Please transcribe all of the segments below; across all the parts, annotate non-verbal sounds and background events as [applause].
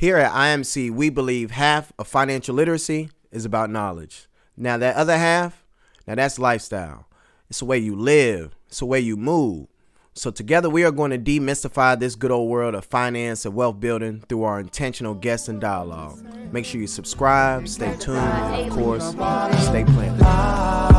Here at IMC, we believe half of financial literacy is about knowledge. Now, that other half, now that's lifestyle. It's the way you live, it's the way you move. So, together, we are going to demystify this good old world of finance and wealth building through our intentional guests and dialogue. Make sure you subscribe, stay tuned, and of course, stay planted.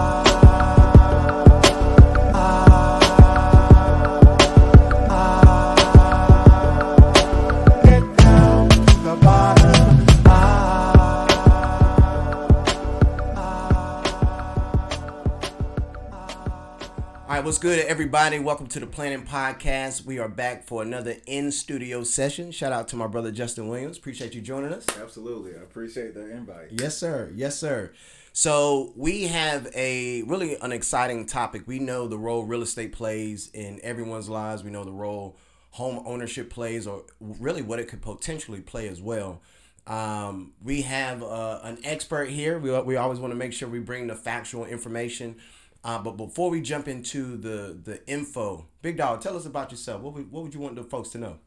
Right, what's good, everybody? Welcome to the Planning Podcast. We are back for another in studio session. Shout out to my brother Justin Williams. Appreciate you joining us. Absolutely. I appreciate the invite. Yes, sir. Yes, sir. So we have a really an exciting topic. We know the role real estate plays in everyone's lives. We know the role home ownership plays, or really what it could potentially play as well. Um, we have uh, an expert here. We, we always want to make sure we bring the factual information. Uh, but before we jump into the the info, Big Dog, tell us about yourself. What would, what would you want the folks to know?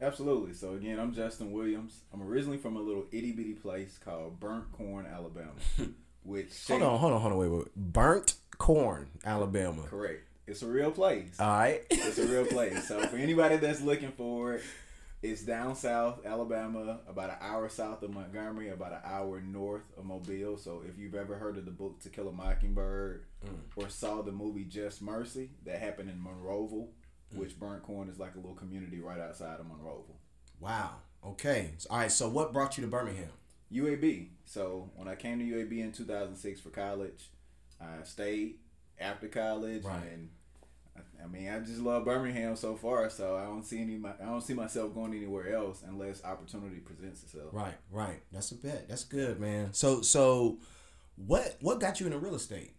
Absolutely. So again, I'm Justin Williams. I'm originally from a little itty bitty place called Burnt Corn, Alabama. [laughs] Which Hold on, hold on, hold on, wait, wait. Burnt Corn, Alabama. Correct. It's a real place. All right. It's a real place. So for anybody that's looking for it, it's down south, Alabama, about an hour south of Montgomery, about an hour north of Mobile. So if you've ever heard of the book To Kill a Mockingbird mm. or saw the movie Just Mercy, that happened in Monroeville, mm. which Burnt Corn is like a little community right outside of Monroeville. Wow. Okay. All right. So, what brought you to Birmingham? UAB. So when I came to UAB in 2006 for college, I stayed after college, Right. and I, mean I just love Birmingham so far. So I don't see any I don't see myself going anywhere else unless opportunity presents itself. Right. Right. That's a bet. That's good, man. So, so what what got you into real estate?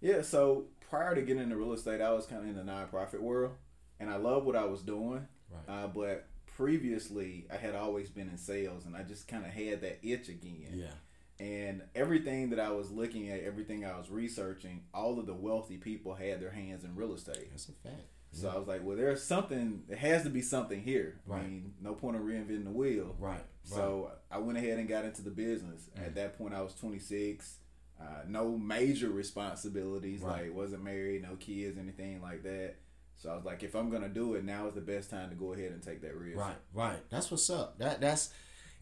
Yeah. So prior to getting into real estate, I was kind of in the nonprofit world, and I love what I was doing. Right. Uh, but previously, I had always been in sales, and I just kind of had that itch again. Yeah. And everything that I was looking at, everything I was researching, all of the wealthy people had their hands in real estate. That's a fact. So I was like, well, there's something, there has to be something here. Right. I mean, no point in reinventing the wheel. Right. right. So I went ahead and got into the business. At that point, I was 26. Uh, no major responsibilities, Right. like wasn't married, no kids, anything like that. So I was like, if I'm gonna do it, now is the best time to go ahead and take that risk. Right, right. That's what's up. That that's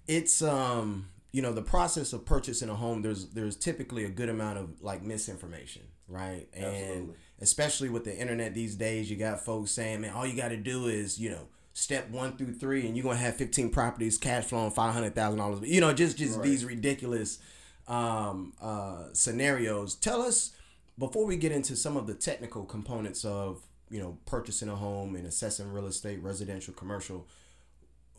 it's um you know the process of purchasing a home. There's there's typically a good amount of like misinformation, right? And Absolutely. especially with the internet these days, you got folks saying, man, all you got to do is you know step one through three, and you're gonna have 15 properties, cash flowing five hundred thousand dollars. You know, just just Right. these ridiculous um uh scenarios. Tell us before we get into some of the technical components of you know purchasing a home and assessing real estate residential commercial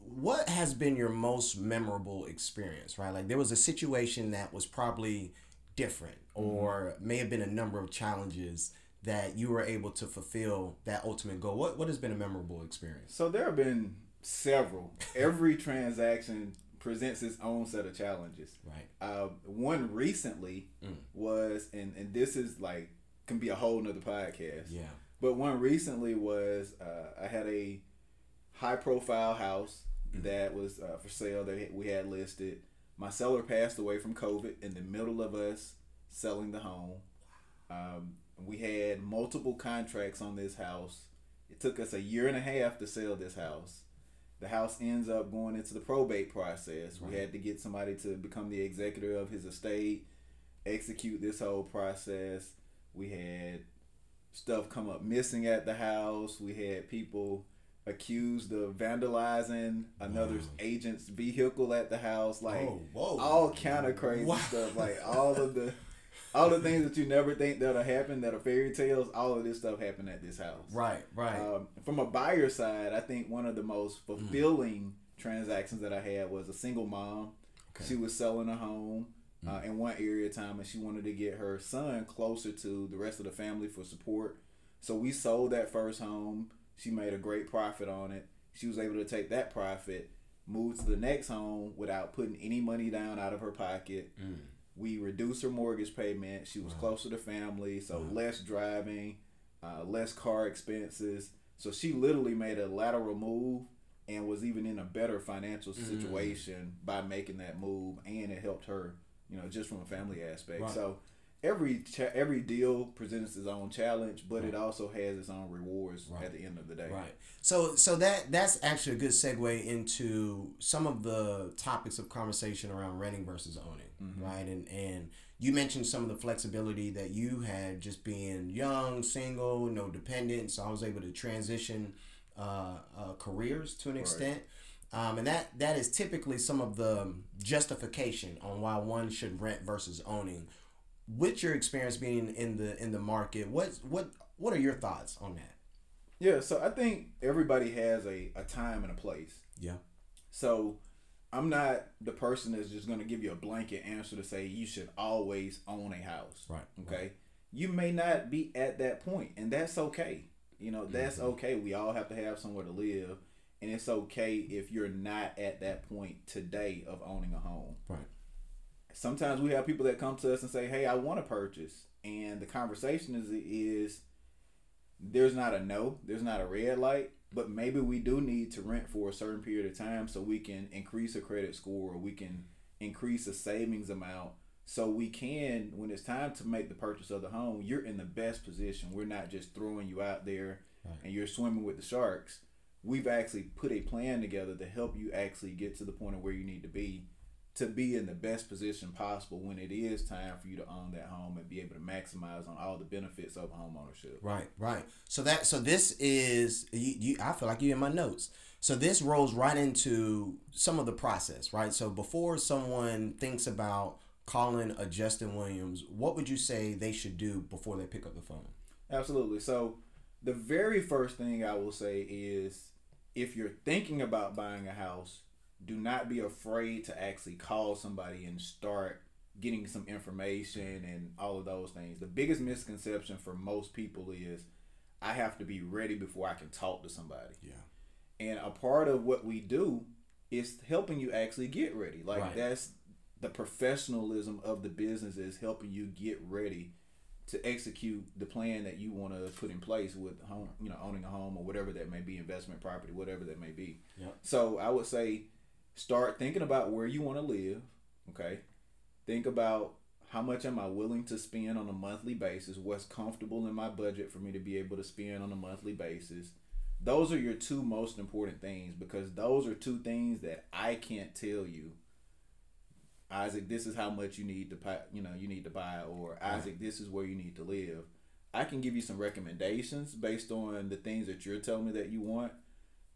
what has been your most memorable experience right like there was a situation that was probably different or may have been a number of challenges that you were able to fulfill that ultimate goal what what has been a memorable experience So there have been several. Every transaction presents its own set of challenges. right Uh, one recently Mm. was, and, and this is like, can be a whole nother podcast. yeah But one recently was uh, I had a high profile house that was uh, for sale that we had listed. My seller passed away from COVID in the middle of us selling the home. Um, we had multiple contracts on this house. It took us a year and a half to sell this house. The house ends up going into the probate process. We had to get somebody to become the executor of his estate, execute this whole process. We had stuff come up missing at the house. We had people accused of vandalizing another Wow. agent's vehicle at the house. Like Oh, all kind of crazy Wow. stuff. Like all of the all the things that you never think that'll happen that are fairy tales. All of this stuff happened at this house. right right Um, from a buyer side, I think one of the most fulfilling transactions that I had was a single mom. Okay. She was selling a home uh, in one area of time, and she wanted to get her son closer to the rest of the family for support. So we sold that first home. She made a great profit on it. She was able to take that profit, move to the next home without putting any money down out of her pocket. Mm. We reduced her mortgage payment. She was closer to family, so less driving, uh, less car expenses. So she literally made a lateral move and was even in a better financial Mm. situation by making that move, and it helped her, you know, just from a family aspect. Right. So every cha- every deal presents its own challenge, but it also has its own rewards Right. at the end of the day. Right. So so that that's actually a good segue into some of the topics of conversation around renting versus owning, Mm-hmm. right? And and you mentioned some of the flexibility that you had just being young, single, no dependents. So I was able to transition uh, uh, careers to an extent. Um, and that that is typically some of the justification on why one should rent versus owning. With your experience being in the in the market, what what what are your thoughts on that? Yeah, so I think everybody has a, a time and a place. Yeah. So I'm not the person that's just going to give you a blanket answer to say you should always own a house. Right. Okay. You may not be at that point, and that's okay. You know, that's Mm-hmm. okay. We all have to have somewhere to live, and it's okay if you're not at that point today of owning a home. Right. Sometimes we have people that come to us and say, "Hey, I want to purchase," and the conversation is is there's not a no, there's not a red light, but maybe we do need to rent for a certain period of time so we can increase a credit score or we can increase a savings amount so we can when it's time to make the purchase of the home you're in the best position. We're not just throwing you out there Right. and you're swimming with the sharks. We've actually put a plan together to help you actually get to the point of where you need to be to be in the best position possible when it is time for you to own that home and be able to maximize on all the benefits of home ownership Right, right. So that so this is you, you I feel like you in my notes. So this rolls right into some of the process, right? So before someone thinks about calling a Justin Williams, what would you say they should do before they pick up the phone? Absolutely. So, the very first thing I will say is if you're thinking about buying a house, do not be afraid to actually call somebody and start getting some information and all of those things. The biggest misconception for most people is I have to be ready before I can talk to somebody. Yeah. And a part of what we do is helping you actually get ready. Like Right. that's the professionalism of the business is helping you get ready to execute the plan that you want to put in place with home, you know, owning a home or whatever that may be, investment property, whatever that may be. Yep. So I would say start thinking about where you want to live. Okay. Think about how much am I willing to spend on a monthly basis? What's comfortable in my budget for me to be able to spend on a monthly basis? Those are your two most important things because those are two things that I can't tell you. Isaac, this is how much you need to buy, you know, you need to buy or Isaac, this is where you need to live. I can give you some recommendations based on the things that you're telling me that you want,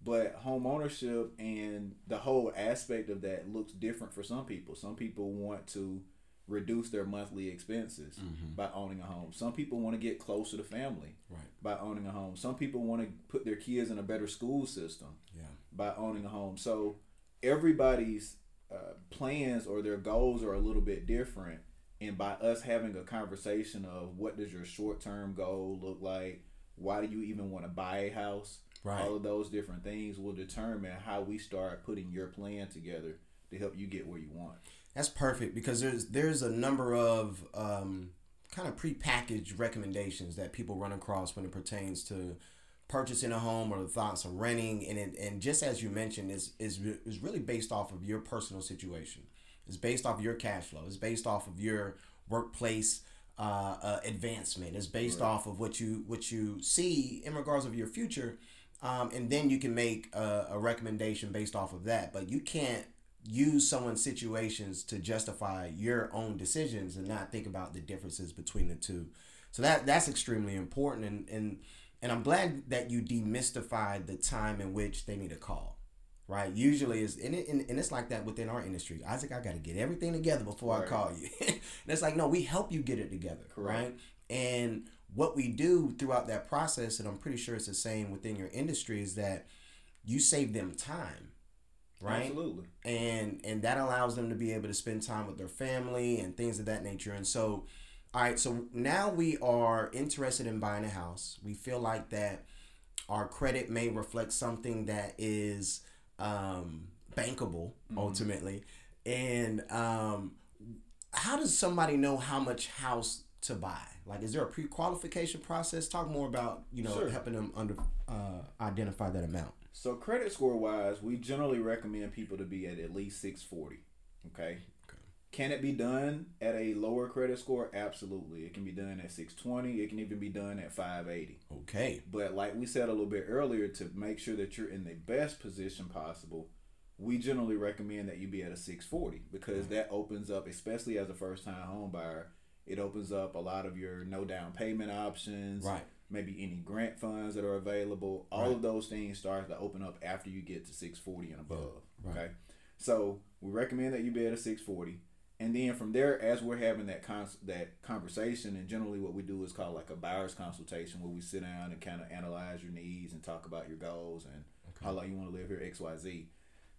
but home ownership and the whole aspect of that looks different for some people. Some people want to reduce their monthly expenses by owning a home. Some people want to get closer to family Right. by owning a home. Some people want to put their kids in a better school system Yeah. by owning a home. So everybody's uh, plans or their goals are a little bit different. And by us having a conversation of what does your short term goal look like, why do you even want to buy a house, Right. all of those different things will determine how we start putting your plan together to help you get where you want. That's perfect because there's there's a number of um, kind of prepackaged recommendations that people run across when it pertains to purchasing a home or the thoughts of renting, and it, and just as you mentioned, is is is really based off of your personal situation. It's based off of your cash flow. It's based off of your workplace uh, uh, advancement. It's based off of what you what you see in regards of your future, um, and then you can make a, a recommendation based off of that. But you can't use someone's situations to justify your own decisions and not think about the differences between the two. So that that's extremely important, and and and I'm glad that you demystified the time in which they need a call. Right, usually is and, it, and and it's like that within our industry. Isaac, I got to get everything together before I call you. [laughs] and it's like, no, we help you get it together, Correct. right? And what we do throughout that process, and I'm pretty sure it's the same within your industry, is that you save them time, right? Absolutely. and and that allows them to be able to spend time with their family and things of that nature and so all right so now we are interested in buying a house we feel like that our credit may reflect something that is um, bankable ultimately and um, how does somebody know how much house to buy like is there a pre-qualification process talk more about you know Sure. helping them under uh, identify that amount So credit score wise, we generally recommend people to be at at least 640. Okay. Okay. Can it be done at a lower credit score? Absolutely. It can be done at 620. It can even be done at 580. Okay. But like we said a little bit earlier, to make sure that you're in the best position possible, we generally recommend that you be at a 640 because that opens up, especially as a first time home buyer, it opens up a lot of your no down payment options. Right. Maybe any grant funds that are available. All Right. of those things start to open up after you get to 640 and above. Right. Okay. So we recommend that you be at a 640. And then from there, as we're having that cons- that conversation, and generally what we do is called like a buyer's consultation, where we sit down and kind of analyze your needs and talk about your goals and how long you want to live here, X, Y, Z.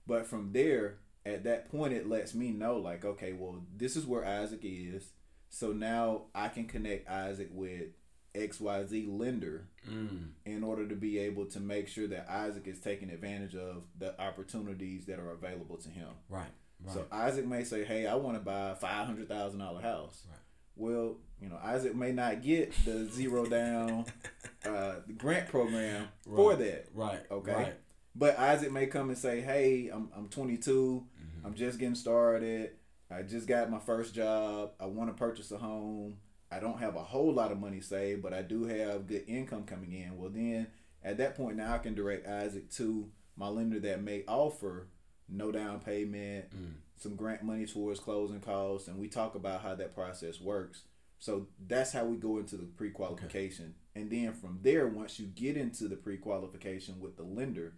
But from there, at that point, it lets me know like, okay, well, this is where Isaac is. So now I can connect Isaac with X, Y, Z lender Mm. in order to be able to make sure that Isaac is taking advantage of the opportunities that are available to him. Right. Right. So Isaac may say, "Hey, I want to buy a five hundred thousand dollar house." Right. Well, you know, Isaac may not get the zero down [laughs] uh, grant program for that, right. okay. Right. but Isaac may come and say, "Hey, I'm I'm 22. Mm-hmm. I'm just getting started. I just got my first job. I want to purchase a home. I don't have a whole lot of money saved, but I do have good income coming in." Well, then at that point, now I can direct Isaac to my lender that may offer no down payment, Mm. some grant money towards closing costs, and we talk about how that process works. So that's how we go into the pre-qualification, and then from there, once you get into the pre-qualification with the lender,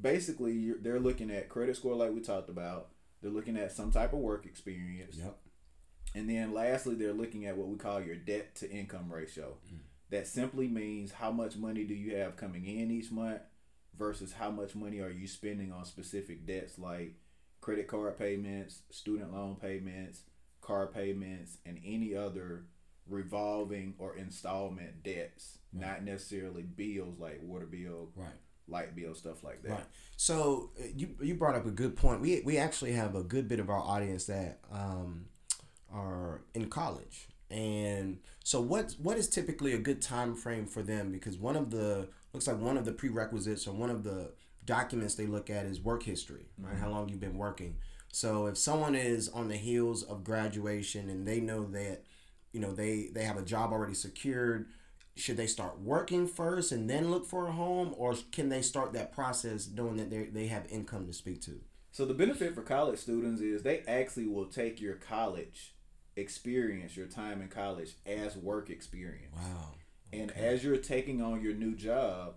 basically you're, they're looking at credit score like we talked about. They're looking at some type of work experience, Yep. and then lastly, they're looking at what we call your debt to income ratio. Mm. That simply means how much money do you have coming in each month versus how much money are you spending on specific debts like credit card payments, student loan payments, car payments, and any other revolving or installment debts, not necessarily bills like water bill, Right. Light bill, stuff like that. Right. So uh, you you brought up a good point. We we actually have a good bit of our audience that um, are in college, and so what what is typically a good time frame for them? Because one of the looks like one of the prerequisites or one of the documents they look at is work history, right? How long you've been working. So if someone is on the heels of graduation and they know that you know they they have a job already secured should they start working first and then look for a home or can they start that process knowing that they they have income to speak to So the benefit for college students is they actually will take your college experience, your time in college as work experience. wow And as you're taking on your new job,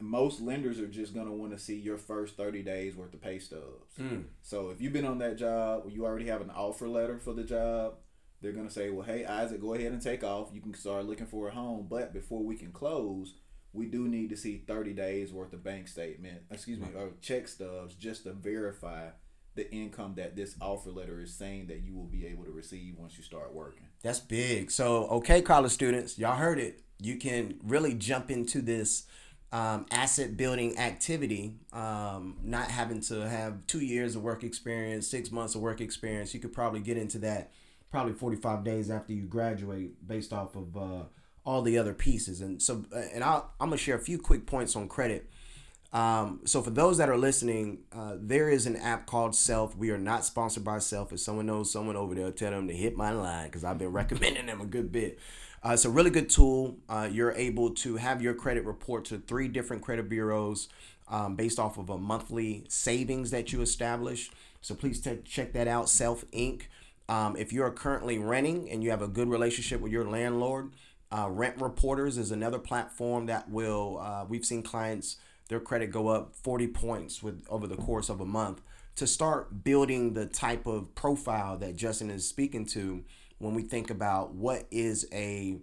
most lenders are just gonna want to see your first 30 days worth of pay stubs. Mm. So if you've been on that job, you already have an offer letter for the job, they're gonna say, "Well, hey Isaac, go ahead and take off. You can start looking for a home, but before we can close, we do need to see 30 days worth of bank statement, excuse me, or check stubs just to verify the income that this offer letter is saying that you will be able to receive once you start working." that's big. So okay college students y'all heard it. You can really jump into this um, asset building activity um, not having to have two years of work experience six months of work experience. You could probably get into that probably 45 days after you graduate based off of uh, all the other pieces and so uh, and I'll, i'm gonna share a few quick points on credit um, so for those that are listening, uh, there is an app called Self. We are not sponsored by Self. If someone knows someone over there, tell them to hit my line because I've been [laughs] recommending them a good bit. Uh, it's a really good tool. Uh, you're able to have your credit report to three different credit bureaus um, based off of a monthly savings that you establish. So please take check that out. Self Inc. Um, if you're currently renting and you have a good relationship with your landlord, uh, Rent Reporters is another platform that will. Uh, we've seen clients their credit go up 40 points with over the course of a month to start building the type of profile that Justin is speaking to when we think about what is a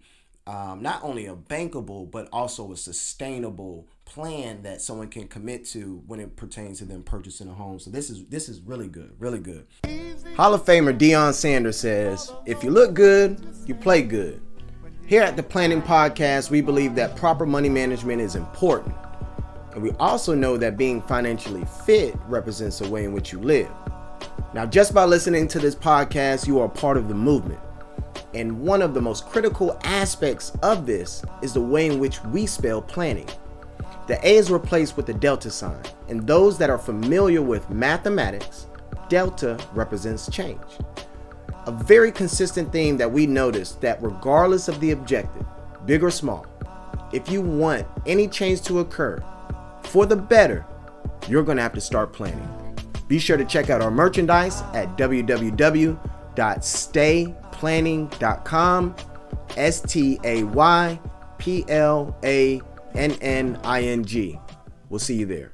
um, not only a bankable but also a sustainable plan that someone can commit to when it pertains to them purchasing a home. So this is this is really good, really good. Hall of Famer Deion Sanders says, "If you look good, you play good." Here at the Planning Podcast, we believe that proper money management is important. And we also know that being financially fit represents a way in which you live. Now, just by listening to this podcast, you are part of the movement. And one of the most critical aspects of this is the way in which we spell planning. the A is replaced with the delta sign. And those that are familiar with mathematics, delta represents change. A very consistent theme that we noticed that regardless of the objective, big or small, if you want any change to occur for the better, you're going to have to start planning. Be sure to check out our merchandise at www.stayplanning.com. S T A Y P L A N N I N G. We'll see you there.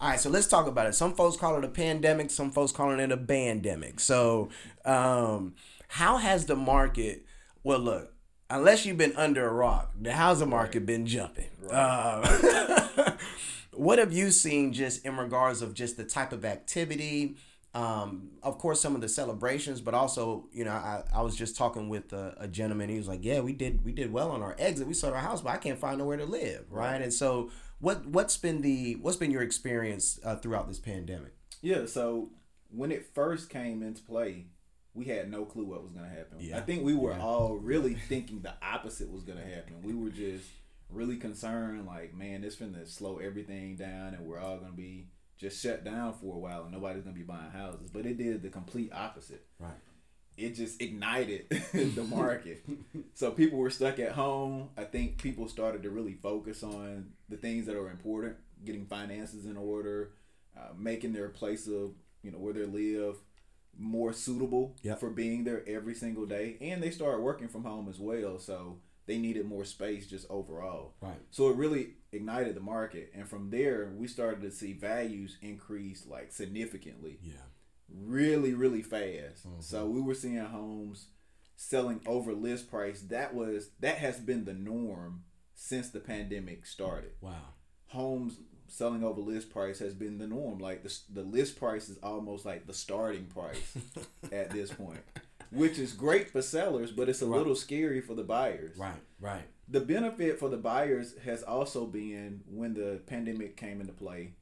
All right, so let's talk about it. Some folks call it a pandemic, some folks calling it a bandemic. So, um, how has the market? Well, look, unless you've been under a rock, the housing market right. been jumping. Right. Uh, [laughs] what have you seen just in regards of just the type of activity? Um, of course, some of the celebrations, but also, you know, I, I was just talking with a, a, gentleman. He was like, "Yeah, we did we did well on our exit. We sold our house, but I can't find nowhere to live." Right, and so what what's been the what's been your experience uh, throughout this pandemic? Yeah, so when it first came into play, we had no clue what was going to happen. Yeah. I think we were yeah. all really thinking the opposite was going to happen. We were just really concerned, like, man, this finna slow everything down, and we're all going to be just shut down for a while, and nobody's to be buying houses. But it did the complete opposite. Right. It just ignited [laughs] the market. [laughs] so people were stuck at home. I think people started to really focus on the things that are important, getting finances in order, uh, making their place of you know where they live more suitable yep. for being there every single day, and they started working from home as well. So they needed more space just overall. Right. So it really ignited the market, and from there we started to see values increase like significantly. Yeah. Really, really fast. Mm-hmm. So we were seeing homes selling over list price. That was that has been the norm since the pandemic started. Wow. Homes selling over list price has been the norm. Like the the list price is almost like the starting price [laughs] at this point, which is great for sellers, but it's a right. little scary for the buyers. Right, right. The benefit for the buyers has also been when the pandemic came into play,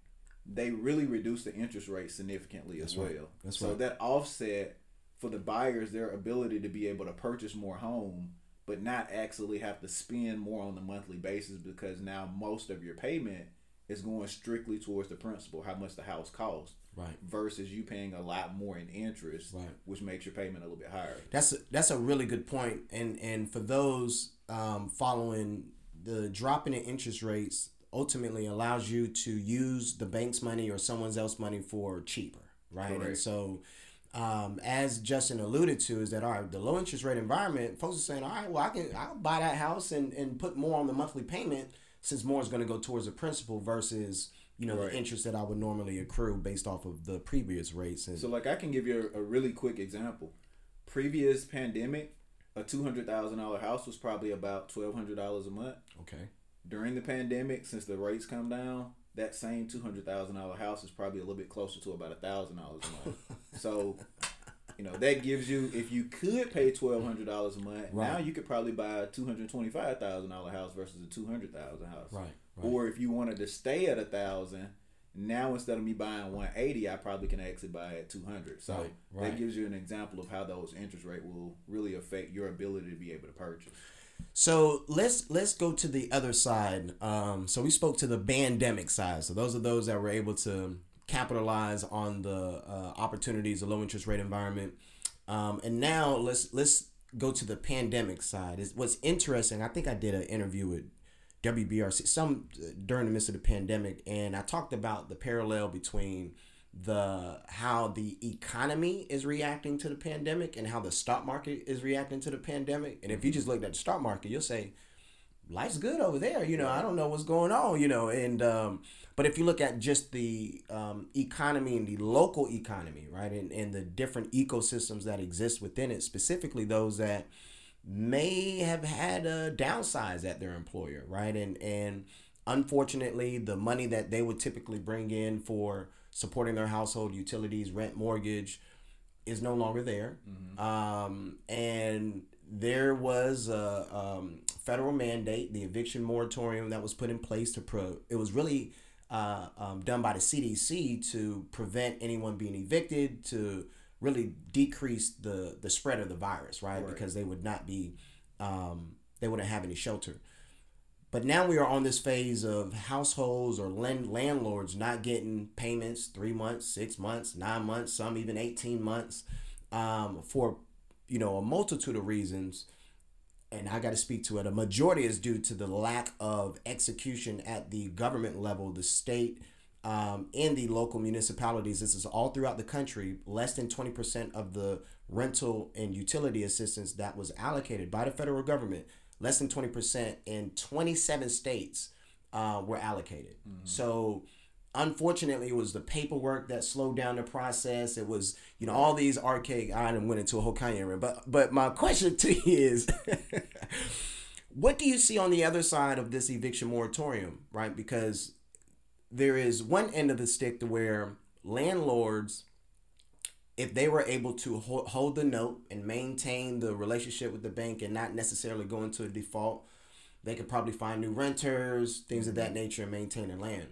they really reduced the interest rate significantly That's as right. well. That's so right. that offset for the buyers their ability to be able to purchase more home but not actually have to spend more on the monthly basis because now most of your payment is going strictly towards the principal, how much the house costs. Right. Versus you paying a lot more in interest, right. which makes your payment a little bit higher. That's a, that's a really good point. And and for those um, following the dropping in interest rates, ultimately allows you to use the bank's money or someone else's money for cheaper, right? Correct. And so. Um, as Justin alluded to, is that all right, the low interest rate environment, folks are saying, all right, well, I can I'll buy that house and, and put more on the monthly payment since more is going to go towards the principal versus you know right. the interest that I would normally accrue based off of the previous rates. And so, like, I can give you a, a really quick example. Previous pandemic, a two hundred thousand dollar house was probably about twelve hundred dollars a month. Okay. During the pandemic, since the rates come down, that same two hundred thousand dollar house is probably a little bit closer to about a thousand dollars a month. [laughs] so you know that gives you if you could pay twelve hundred dollars a month, right. now you could probably buy a two hundred twenty five thousand dollar house versus a two hundred thousand house. Right, right. Or if you wanted to stay at a thousand, now instead of me buying one eighty, I probably can actually buy at two hundred. So right, right. that gives you an example of how those interest rate will really affect your ability to be able to purchase. So let's let's go to the other side. Um, so we spoke to the pandemic side. So those are those that were able to capitalize on the uh, opportunities, the low interest rate environment. Um, and now let's let's go to the pandemic side. Is what's interesting. I think I did an interview with WBRC some during the midst of the pandemic, and I talked about the parallel between the how the economy is reacting to the pandemic and how the stock market is reacting to the pandemic. And if you just looked at the stock market, you'll say life's good over there. You know, I don't know what's going on. You know, and um, but if you look at just the um, economy and the local economy, right, and, and the different ecosystems that exist within it, specifically those that may have had a downsize at their employer, right, and and unfortunately, the money that they would typically bring in for supporting their household utilities, rent, mortgage, is no longer there, mm-hmm. um, and there was a um, federal mandate, the eviction moratorium that was put in place to pro. It was really uh, um, done by the CDC to prevent anyone being evicted, to really decrease the the spread of the virus, right? right. Because they would not be, um, they wouldn't have any shelter. But now we are on this phase of households or land, landlords not getting payments three months, six months, nine months, some even 18 months um, for, you know, a multitude of reasons. And I got to speak to it. A majority is due to the lack of execution at the government level, the state, um, in the local municipalities. This is all throughout the country. Less than 20% of the rental and utility assistance that was allocated by the federal government less than 20% in 27 states uh, were allocated. Mm-hmm. So unfortunately it was the paperwork that slowed down the process it was you know all these archaic i went into a whole Kanye room but but my [laughs] question to you is [laughs] what do you see on the other side of this eviction moratorium right because there is one end of the stick to where landlords if they were able to hold the note and maintain the relationship with the bank and not necessarily go into a default, they could probably find new renters, things of that mm-hmm. nature, and maintain their land.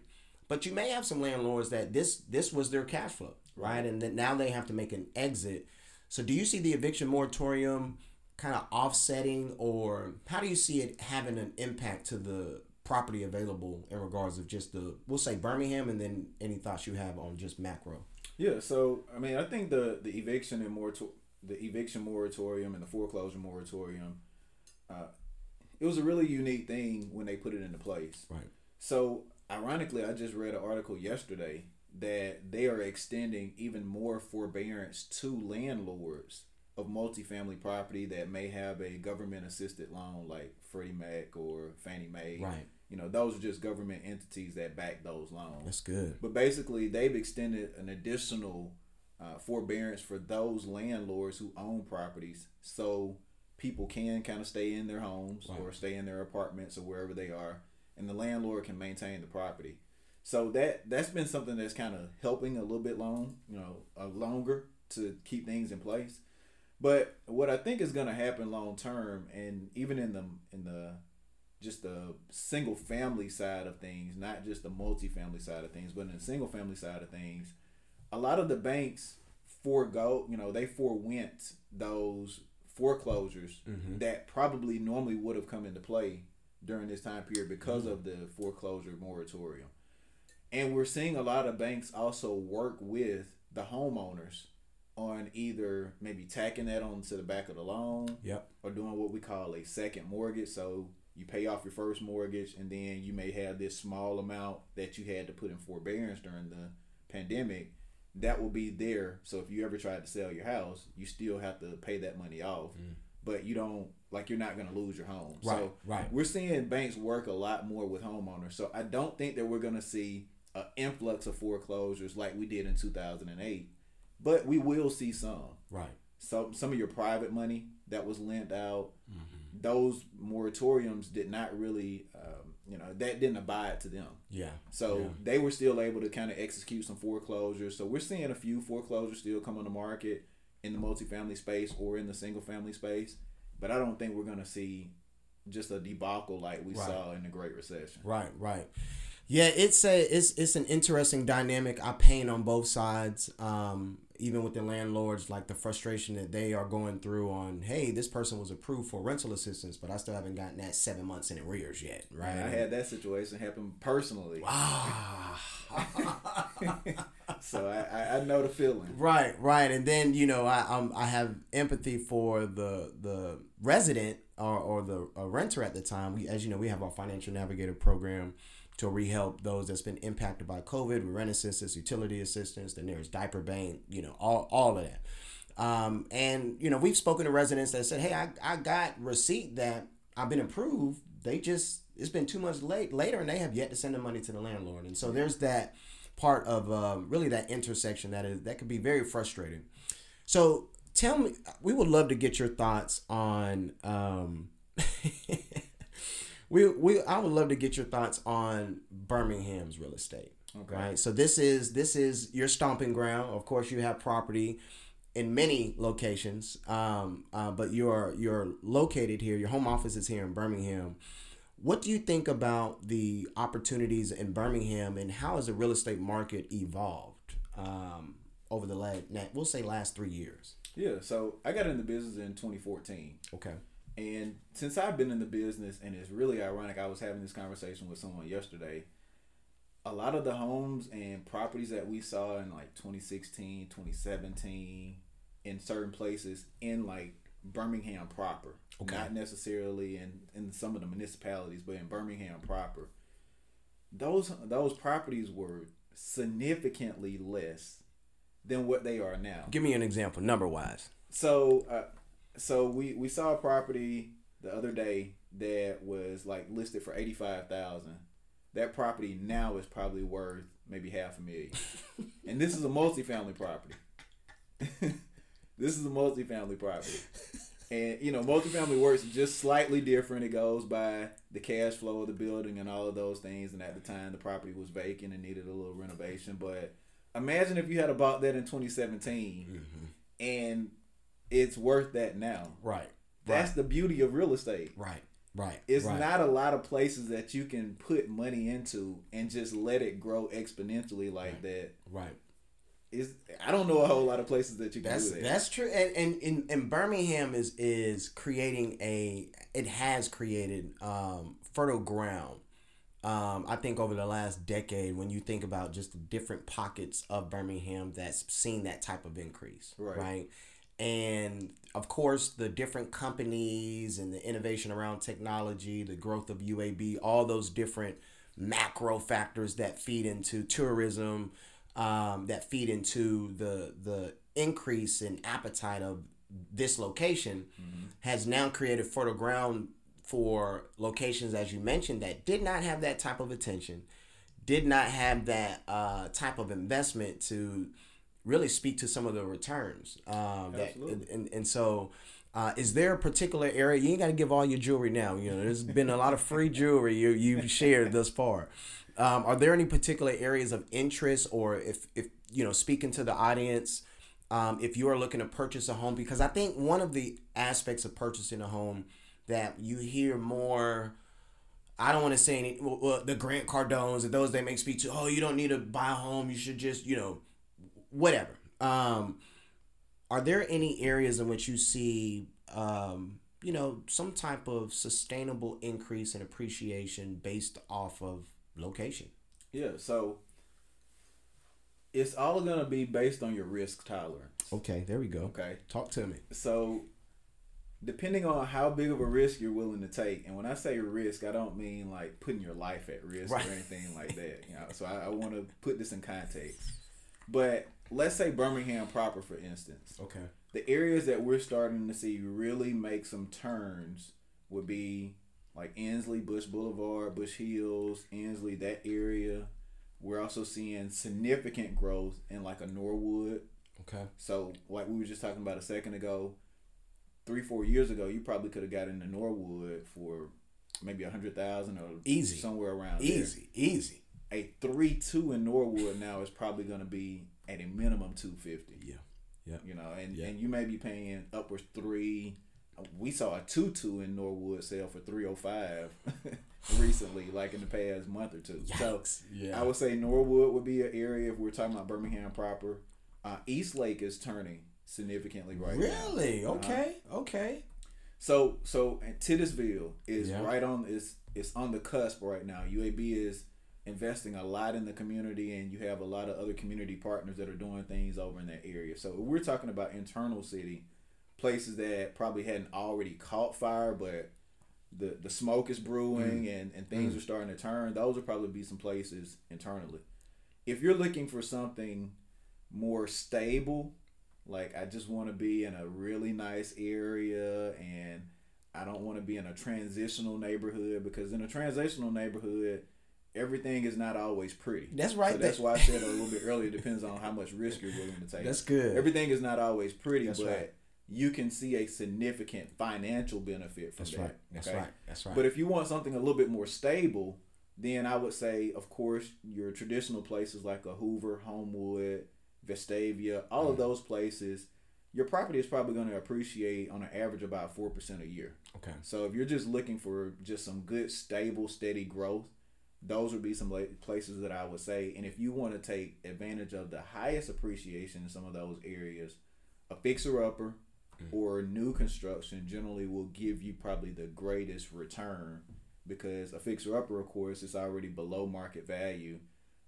But you may have some landlords that this this was their cash flow, right? And that now they have to make an exit. So do you see the eviction moratorium kind of offsetting, or how do you see it having an impact to the property available in regards of just the we'll say Birmingham, and then any thoughts you have on just macro? Yeah, so I mean, I think the the eviction and morator- the eviction moratorium and the foreclosure moratorium, uh, it was a really unique thing when they put it into place. Right. So ironically, I just read an article yesterday that they are extending even more forbearance to landlords of multifamily property that may have a government assisted loan like Freddie Mac or Fannie Mae. Right you know, those are just government entities that back those loans. That's good. But basically, they've extended an additional uh, forbearance for those landlords who own properties, so people can kind of stay in their homes right. or stay in their apartments or wherever they are, and the landlord can maintain the property. So that that's been something that's kind of helping a little bit long, you know, uh, longer to keep things in place. But what I think is going to happen long term, and even in the in the just the single family side of things, not just the multi-family side of things, but in the single family side of things, a lot of the banks forego, you know, they forewent those foreclosures mm-hmm. that probably normally would have come into play during this time period because mm-hmm. of the foreclosure moratorium. And we're seeing a lot of banks also work with the homeowners on either maybe tacking that onto the back of the loan yep. or doing what we call a second mortgage. So you pay off your first mortgage and then you may have this small amount that you had to put in forbearance during the pandemic that will be there so if you ever tried to sell your house you still have to pay that money off mm. But you don't like you're not going to lose your home right, so right we're seeing banks work a lot more with homeowners so i don't think that we're going to see an influx of foreclosures like we did in 2008 but we will see some right so some of your private money that was lent out mm-hmm those moratoriums did not really, um, you know, that didn't abide to them. Yeah. So yeah. they were still able to kind of execute some foreclosures. So we're seeing a few foreclosures still come on the market in the multifamily space or in the single family space. But I don't think we're to see just a debacle like we right. saw in the Great Recession. Right, right. Yeah, it's a it's it's an interesting dynamic. I paint on both sides. Um, even with the landlords, like the frustration that they are going through on, hey, this person was approved for rental assistance, but I still haven't gotten that seven months in arrears yet, right? I had that situation happen personally. Wow. [laughs] so I, I know the feeling. Right, right, and then you know I um, I have empathy for the the resident or, or the renter at the time. We, as you know, we have our financial navigator program to rehelp those that's been impacted by COVID with rent assistance, utility assistance, then there's diaper bank, you know, all, all of that. Um, and, you know, we've spoken to residents that said, hey, I, I got receipt that I've been approved. They just, it's been two months late later and they have yet to send the money to the landlord. And so there's that part of uh, really that intersection that is, that could be very frustrating. So tell me, we would love to get your thoughts on, um, [laughs] we we I would love to get your thoughts on Birmingham's real estate. Okay. Right. So this is this is your stomping ground. Of course, you have property in many locations, um, uh, but you're you're located here. Your home office is here in Birmingham. What do you think about the opportunities in Birmingham, and how has the real estate market evolved um, over the last we'll say last three years? Yeah. So I got in the business in 2014. Okay And since I've been in the business, and it's really ironic, I was having this conversation with someone yesterday. A lot of the homes and properties that we saw in like 2016, 2017, in certain places in like Birmingham proper, Okay. not necessarily in, in some of the municipalities, but in Birmingham proper, those those properties were significantly less than what they are now. Give me an example, number wise. So, uh, so we we saw a property the other day that was like listed for eighty five thousand. That property now is probably worth maybe half a million, [laughs] and this is a multifamily property. [laughs] this is a multifamily property, and you know multifamily works just slightly different. It goes by the cash flow of the building and all of those things. And at the time, the property was vacant and needed a little renovation. But imagine if you had bought that in twenty seventeen, mm-hmm. and it's worth that now. Right. That's the beauty of real estate. Right. Right. It's right. not a lot of places that you can put money into and just let it grow exponentially like that. right. Is I don't know a whole lot of places that you can That's do that. that's true, and and, and and Birmingham is is creating a it has created um, fertile ground. Um, I think over the last decade, when you think about just the different pockets of Birmingham that's seen that type of increase, Right. And of course, the different companies and the innovation around technology, the growth of UAB, all those different macro factors that feed into tourism, um, that feed into the the increase in appetite of this location, has now created fertile ground for locations, as you mentioned, that did not have that type of attention, did not have that uh, type of investment to really speak to some of the returns. Um, that, and, and so, uh, is there a particular area? You ain't got to give all your jewelry now. You know, there's been a lot of free jewelry you you've shared thus far. Um, are there any particular areas of interest, or if if you know, speaking to the audience, um, if you are looking to purchase a home, because I think one of the aspects of purchasing a home that you hear more. I don't want to say any well, the Grant Cardones and those that make speak to. Oh, you don't need to buy a home. You should just you know, whatever. Um, are there any areas in which you see, um, you know, some type of sustainable increase in appreciation based off of location? yeah, so it's all gonna be based on your risk tolerance. Okay, there we go. Okay. Talk to me. So depending on how big of a risk you're willing to take, and when I say risk, I don't mean like putting your life at risk Right. or anything like that. You know, so I, I want to put this in context. But let's say Birmingham proper, for instance. Okay. the areas that we're starting to see really make some turns would be like Ensley, Bush Boulevard, Bush Hills, Ensley, that area. We're also seeing significant growth in like a Norwood. Okay. So, like we were just talking about a second ago, three, four years ago, you probably could have got into Norwood for maybe a hundred thousand or Easy. somewhere around there Easy. Easy. a three two in Norwood now is probably going to be at a minimum two fifty. Yeah. Yeah. You know, and Yeah. and you may be paying upwards three. We saw a two two in Norwood sell for three oh five [laughs] recently, like in the past month or two. So Yeah. I would say Norwood would be an area if we're talking about Birmingham proper. Uh, East Lake is turning significantly right now. really? Uh-huh. Okay. Okay. So so and Titusville is Yeah. right on is it's on the cusp right now. UAB is investing a lot in the community and you have a lot of other community partners that are doing things over in that area. So we're talking about internal city, places that probably hadn't already caught fire but the the smoke is brewing mm. and, and things mm. are starting to turn. Those would probably be some places internally. If you're looking for something more stable, like I just want to be in a really nice area and I don't want to be in a transitional neighborhood because in a transitional neighborhood everything is not always pretty. That's right. So that's why I said a little bit earlier it depends on how much risk you're willing to take. That's good. Everything is not always pretty, That's but right. you can see a significant financial benefit from That's that. right. That's okay? right. That's right. But if you want something a little bit more stable, then I would say, of course, your traditional places like a Hoover, Homewood, Vestavia, all of Mm. those places, your property is probably going to appreciate on an average about four percent a year. okay. So if you're just looking for just some good, stable, steady growth, those would be some places that I would say. And if you want to take advantage of the highest appreciation in some of those areas, a fixer upper mm. or new construction generally will give you probably the greatest return because a fixer upper, of course, is already below market value.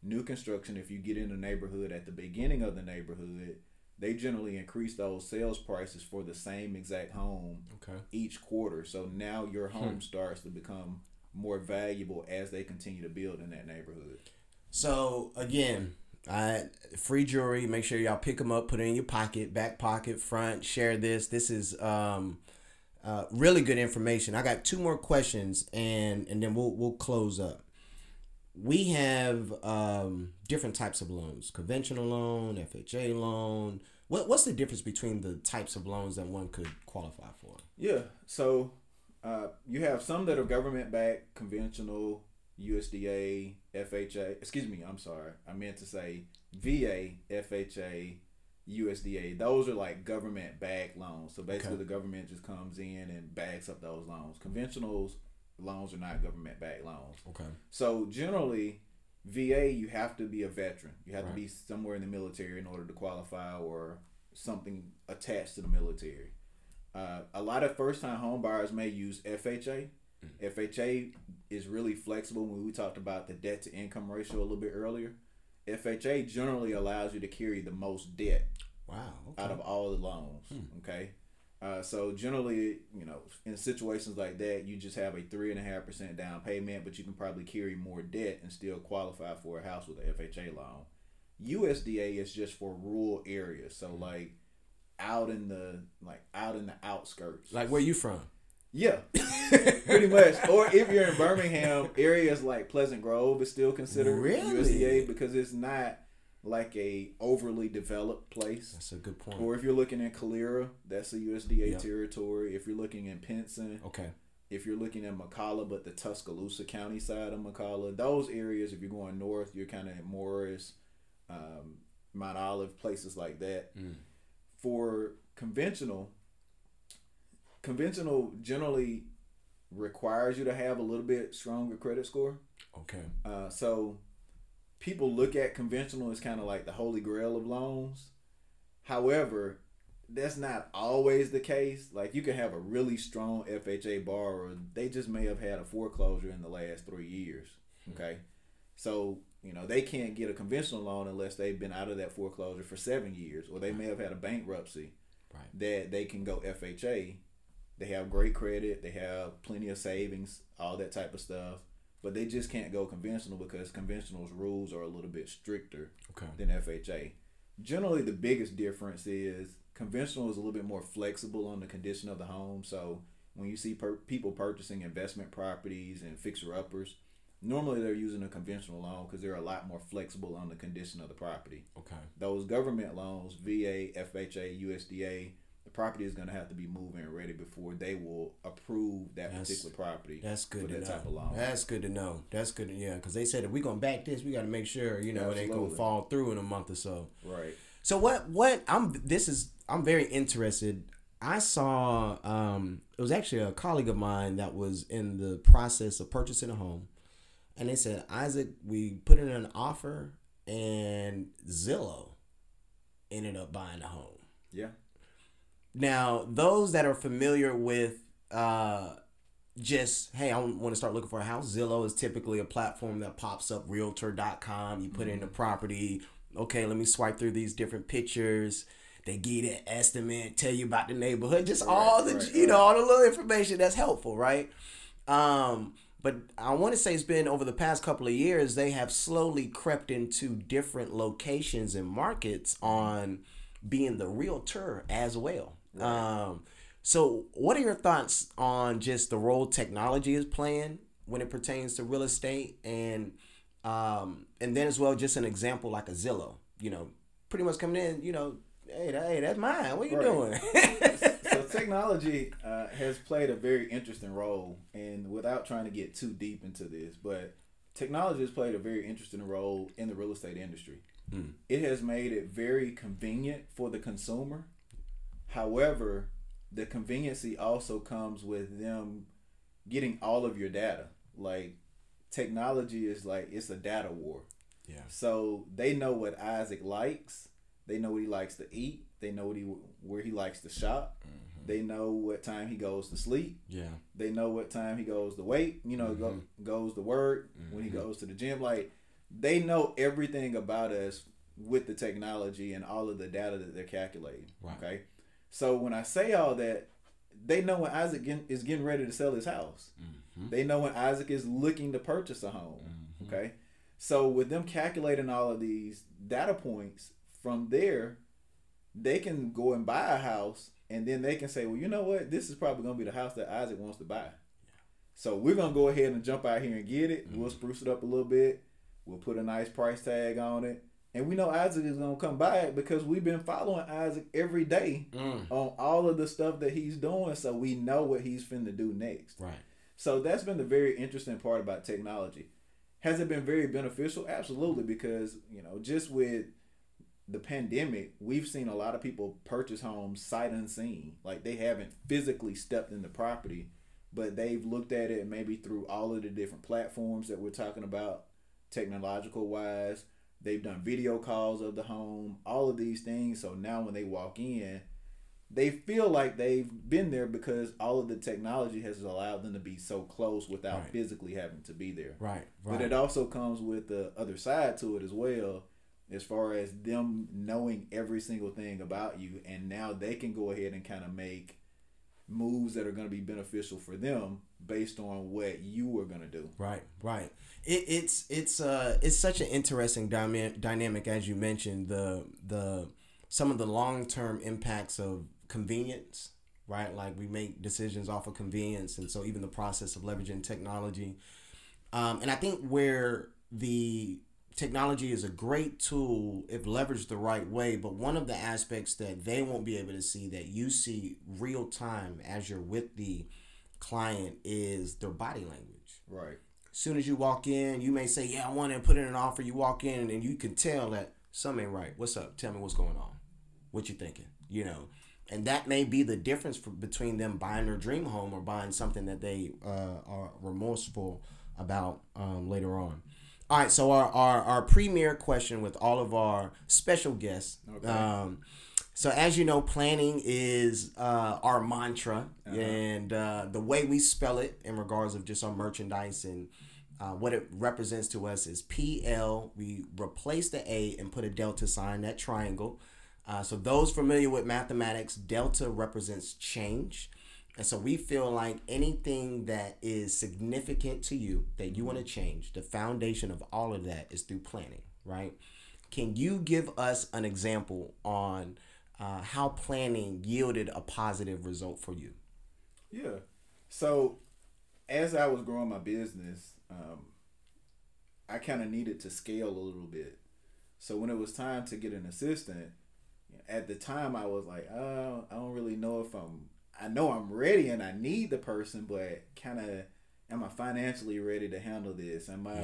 New construction, if you get in a neighborhood at the beginning of the neighborhood, they generally increase those sales prices for the same exact home Okay. each quarter. So now your hmm. home starts to become more valuable as they continue to build in that neighborhood. So again, I free jewelry. Make sure y'all pick them up, put it in your pocket, back pocket, front. Share this. This is um, uh, really good information. I got two more questions, and and then we'll we'll close up. We have um, different types of loans: conventional loan, FHA loan. What what's the difference between the types of loans that one could qualify for? Yeah. So uh, you have some that are government backed, conventional, USDA, FHA. Excuse me. I'm sorry. I meant to say VA, FHA, USDA. Those are like government backed loans. So basically, Okay. the government just comes in and backs up those loans. Conventional loans are not government backed loans. Okay. So generally, VA, you have to be a veteran. You have Right. to be somewhere in the military in order to qualify, or something attached to the military. Uh, a lot of first-time home buyers may use FHA. FHA is really flexible. When we talked about the debt-to-income ratio a little bit earlier, FHA generally allows you to carry the most debt Wow. Okay. out of all the loans. Okay. Uh, so generally, you know, in situations like that, you just have a three and a half percent down payment, but you can probably carry more debt and still qualify for a house with an FHA loan. USDA is just for rural areas, so like out in the like out in the outskirts. like where you from? Yeah, [laughs] pretty much. Or if you're in Birmingham, areas like Pleasant Grove is still considered Really? USDA because it's not like a overly developed place. That's a good point. Or if you're looking at Calera, that's a USDA Yep. territory. If you're looking in Pinson, Okay. if you're looking at McCalla, but the Tuscaloosa County side of McCalla, those areas, if you're going north, you're kind of at Morris, um, Mount Olive, places like that. Mm. For conventional, conventional generally requires you to have a little bit stronger credit score. Okay. Uh, so people look at conventional as kind of like the holy grail of loans. However, that's not always the case. Like you can have a really strong FHA borrower. They just may have had a foreclosure in the last three years. Okay. So, you know, they can't get a conventional loan unless they've been out of that foreclosure for seven years, or they may have had a bankruptcy Right. that they can go FHA. They have great credit, they have plenty of savings, all that type of stuff. But they just can't go conventional because conventional's rules are a little bit stricter Okay. than FHA. Generally, the biggest difference is conventional is a little bit more flexible on the condition of the home. So when you see per- people purchasing investment properties and fixer uppers, normally they're using a conventional loan because they're a lot more flexible on the condition of the property Okay. those government loans, VA, FHA, USDA, the property is going to have to be moving and ready before they will approve that That's- particular property. That's good for to that know. type of loan. That's good to know. That's good. To, yeah, because they said if we're gonna back this, we got to make sure you know it ain't gonna fall through in a month or so. Right. So what? What? I'm. This is. I'm very interested. I saw. Um, it was actually a colleague of mine that was in the process of purchasing a home, and they said, Isaac, we put in an offer, and Zillow ended up buying the home. Yeah. Now, those that are familiar with uh, just, hey, I want to start looking for a house, Zillow is typically a platform that pops up, realtor.com. You put in the property. Okay, let me swipe through these different pictures. They give that estimate, tell you about the neighborhood, just all the, right, you know, all the little information that's helpful, right? Um, but I want to say it's been over the past couple of years, they have slowly crept into different locations and markets on being the realtor as well. Um, so, what are your thoughts on just the role technology is playing when it pertains to real estate, and um, and then as well, just an example like a Zillow, you know, pretty much coming in, you know, hey, that, hey, that's mine. What are you Right. doing? [laughs] technology uh, has played a very interesting role, and without trying to get too deep into this, but technology has played a very interesting role in the real estate industry. Mm. It has made it very convenient for the consumer. However, the conveniency also comes with them getting all of your data. Like technology is like it's a data war. yeah. So they know what Isaac likes. They know what he likes to eat. They know what he where he likes to shop. They know what time he goes to sleep. Yeah. They know what time he goes to wait. You know, go, goes to work when he Mhm. goes to the gym. Like they know everything about us with the technology and all of the data that they're calculating. Right. Okay. So when I say all that, they know when Isaac is getting ready to sell his house. Mhm. They know when Isaac is looking to purchase a home. Mhm. Okay. So with them calculating all of these data points from there, they can go and buy a house and then they can say, well, you know what? This is probably going to be the house that Isaac wants to buy. So we're going to go ahead and jump out here and get it. We'll spruce it up a little bit. We'll put a nice price tag on it. And we know Isaac is going to come buy it because we've been following Isaac every day Mm. on all of the stuff that he's doing. So we know what he's finna do next. Right. So that's been the very interesting part about technology. Has it been very beneficial? Absolutely, because you know, just with the pandemic, we've seen a lot of people purchase homes sight unseen. Like they haven't physically stepped in the property, but they've looked at it maybe through all of the different platforms that we're talking about, technological wise. They've done video calls of the home, all of these things. So now when they walk in, they feel like they've been there because all of the technology has allowed them to be so close without Right. physically having to be there. Right. But it also comes with the other side to it as well, as far as them knowing every single thing about you, and now they can go ahead and kind of make moves that are going to be beneficial for them based on what you are going to do. Right, right. It, it's it's uh it's such an interesting dyma- dynamic as you mentioned the the some of the long term impacts of convenience, right? Like we make decisions off of convenience, and so even the process of leveraging technology, um, and I think where the technology is a great tool if leveraged the right way, but one of the aspects that they won't be able to see that you see real time as you're with the client is their body language Right. As soon as you walk in, you may say, "Yeah, I want to put in an offer." You walk in, and you can tell that something ain't right. What's up? Tell me what's going on. What you thinking? You know, and that may be the difference for, between them buying their dream home or buying something that they uh, are remorseful about um, later on. All right, so our, our our premier question with all of our special guests. Okay. Um, so as you know, planning is uh, our mantra, and uh, the way we spell it in regards of just our merchandise and uh, what it represents to us is PL. We replace the A and put a delta sign, that triangle. Uh, so those familiar with mathematics, delta represents change. And so we feel like anything that is significant to you that you want to change, the foundation of all of that is through planning, right? Can you give us an example on uh, how planning yielded a positive result for you? Yeah. So, as I was growing my business, um, I kind of needed to scale a little bit. So when it was time to get an assistant, at the time I was like, oh, I don't really know if I'm. I know I'm ready and I need the person, but kind of, am I financially ready to handle this? Am I?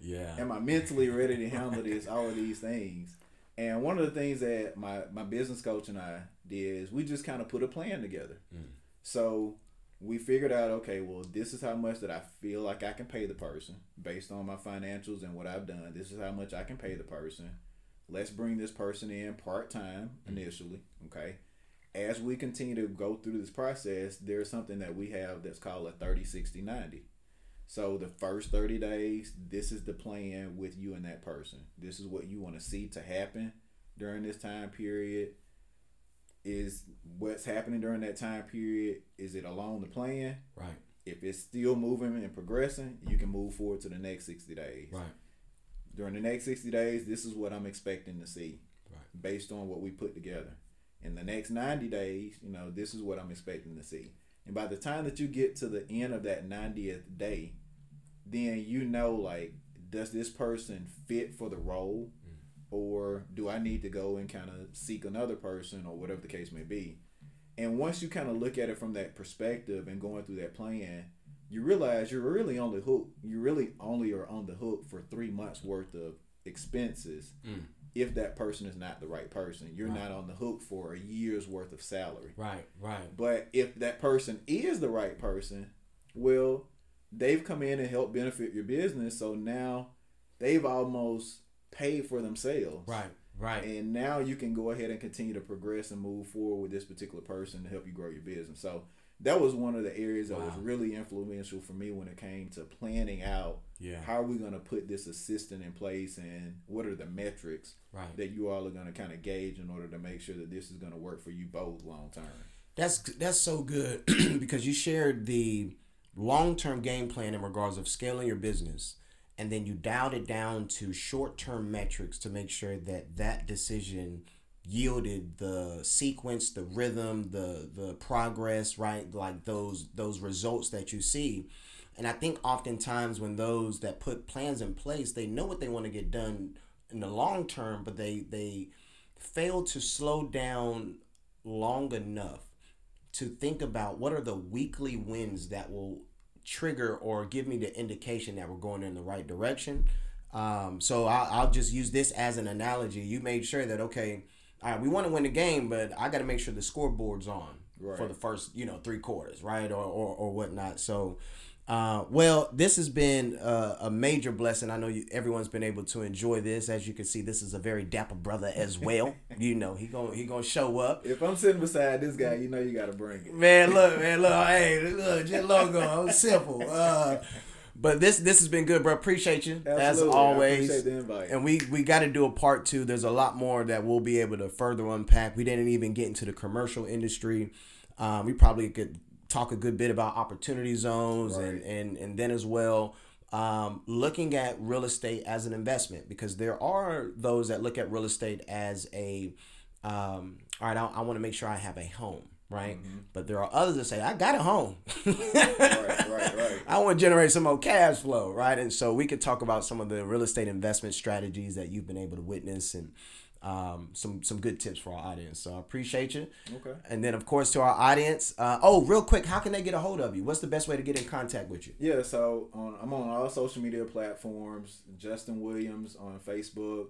yeah. am I mentally ready to handle this? All of these things. And one of the things that my, my business coach and I did is we just kind of put a plan together. Mm. So we figured out, okay, well, this is how much that I feel like I can pay the person based on my financials and what I've done. This is how much I can pay the person. Let's bring this person in part time mm. initially, okay? As we continue to go through this process, there's something that we have that's called a 30 60 90. So the first 30 days, this is the plan with you and that person. This is what you want to see to happen during this time period. Is what's happening during that time period, is it along the plan? Right. If it's still moving and progressing, you can move forward to the next 60 days. Right. During the next 60 days, this is what I'm expecting to see Right. based on what we put together. In the next 90 days, you know, this is what I'm expecting to see. And by the time that you get to the end of that 90th day, then you know, like, does this person fit for the role? Or do I need to go and kind of seek another person or whatever the case may be? And once you kind of look at it from that perspective and going through that plan, you realize you're really on the hook. You really only are on the hook for three months worth of expenses Mm. If that person is not the right person. You're Right. not on the hook for a year's worth of salary. Right. Right. But if that person is the right person, well, they've come in and helped benefit your business. So now they've almost paid for themselves. Right. Right. And now you can go ahead and continue to progress and move forward with this particular person to help you grow your business. So that was one of the areas that Wow. was really influential for me when it came to planning out Yeah. how are we going to put this assistant in place and what are the metrics Right. that you all are going to kind of gauge in order to make sure that this is going to work for you both long term. That's that's so good [clears throat] because you shared the long term game plan in regards of scaling your business, and then you dialed it down to short term metrics to make sure that that decision yielded the sequence, the rhythm, the the progress, right? Like those those results that you see. And I think oftentimes when those that put plans in place, they know what they want to get done in the long term, but they they fail to slow down long enough to think about what are the weekly wins that will trigger or give me the indication that we're going in the right direction. Um, so I'll, I'll just use this as an analogy. You made sure that okay, all right, we want to win the game, but I got to make sure the scoreboard's on Right. for the first you know three quarters, right, or or, or whatnot. So. Uh, well, this has been uh, a major blessing. I know you, everyone's been able to enjoy this. As you can see, this is a very dapper brother as well. [laughs] you know, he gonna he gonna show up. If I'm sitting beside this guy, you know you got to bring it. Man, look, man, look, hey, look, just logo, simple. Uh, but this this has been good, bro. Appreciate you as Absolutely. I always. appreciate the invite. And we we got to do a part two. There's a lot more that we'll be able to further unpack. We didn't even get into the commercial industry. Um, we probably could talk a good bit about opportunity zones and, Right. and and then as well um, looking at real estate as an investment because there are those that look at real estate as a um, all right I, I want to make sure I have a home right but there are others that say I got a home right, right, right. Want to generate some more cash flow, right? And so we could talk about some of the real estate investment strategies that you've been able to witness and um, some some good tips for our audience. So I appreciate you. Okay. And then of course to our audience, uh, oh, real quick, how can they get a hold of you? What's the best way to get in contact with you? Yeah, so on, I'm on all social media platforms. Justin Williams on Facebook,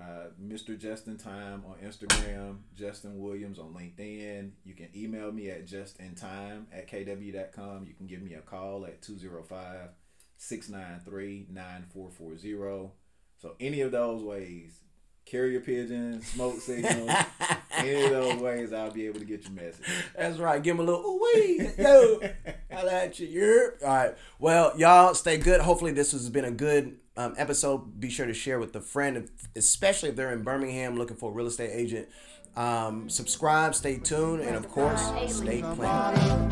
uh, Mr. Justin Time on Instagram, Justin Williams on LinkedIn. You can email me at justintime at kw.com. You can give me a call at 205 693 9440. So, any of those ways, carrier pigeon, smoke [laughs] signal, any of those ways, I'll be able to get your message. That's right. Give them a little ooh wee. Yo, holla at you. Yerp. All right. Well, y'all stay good. Hopefully, this has been a good um, episode. Be sure to share with a friend, especially if they're in Birmingham looking for a real estate agent. Um, subscribe, stay tuned, and of course, stay planted.